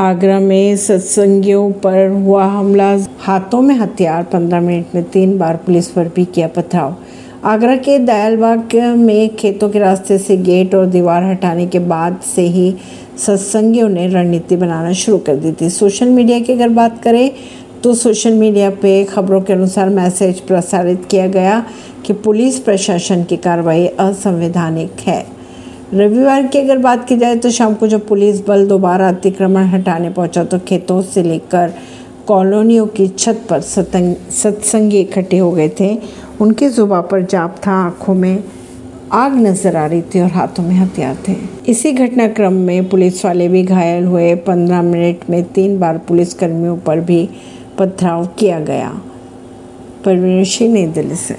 आगरा में सत्संगियों पर हुआ हमला। हाथों में हथियार, पंद्रह मिनट में तीन बार पुलिस पर भी किया पथराव। आगरा के दयालबाग में खेतों के रास्ते से गेट और दीवार हटाने के बाद से ही सत्संगियों ने रणनीति बनाना शुरू कर दी थी। सोशल मीडिया की अगर बात करें तो सोशल मीडिया पे खबरों के अनुसार मैसेज प्रसारित किया गया कि पुलिस प्रशासन की कार्रवाई असंवैधानिक है। रविवार की अगर बात की जाए तो शाम को जब पुलिस बल दोबारा अतिक्रमण हटाने पहुँचा तो खेतों से लेकर कॉलोनियों की छत पर सतंग, सत्संगी इकट्ठे हो गए थे। उनके जुबा पर जाप था, आँखों में आग नज़र आ रही थी और हाथों में हथियार थे। इसी घटनाक्रम में पुलिस वाले भी घायल हुए। पंद्रह मिनट में तीन बार पुलिस कर्मियों पर भी पथराव किया गया। परवीन सिंह, नई दिल्ली से।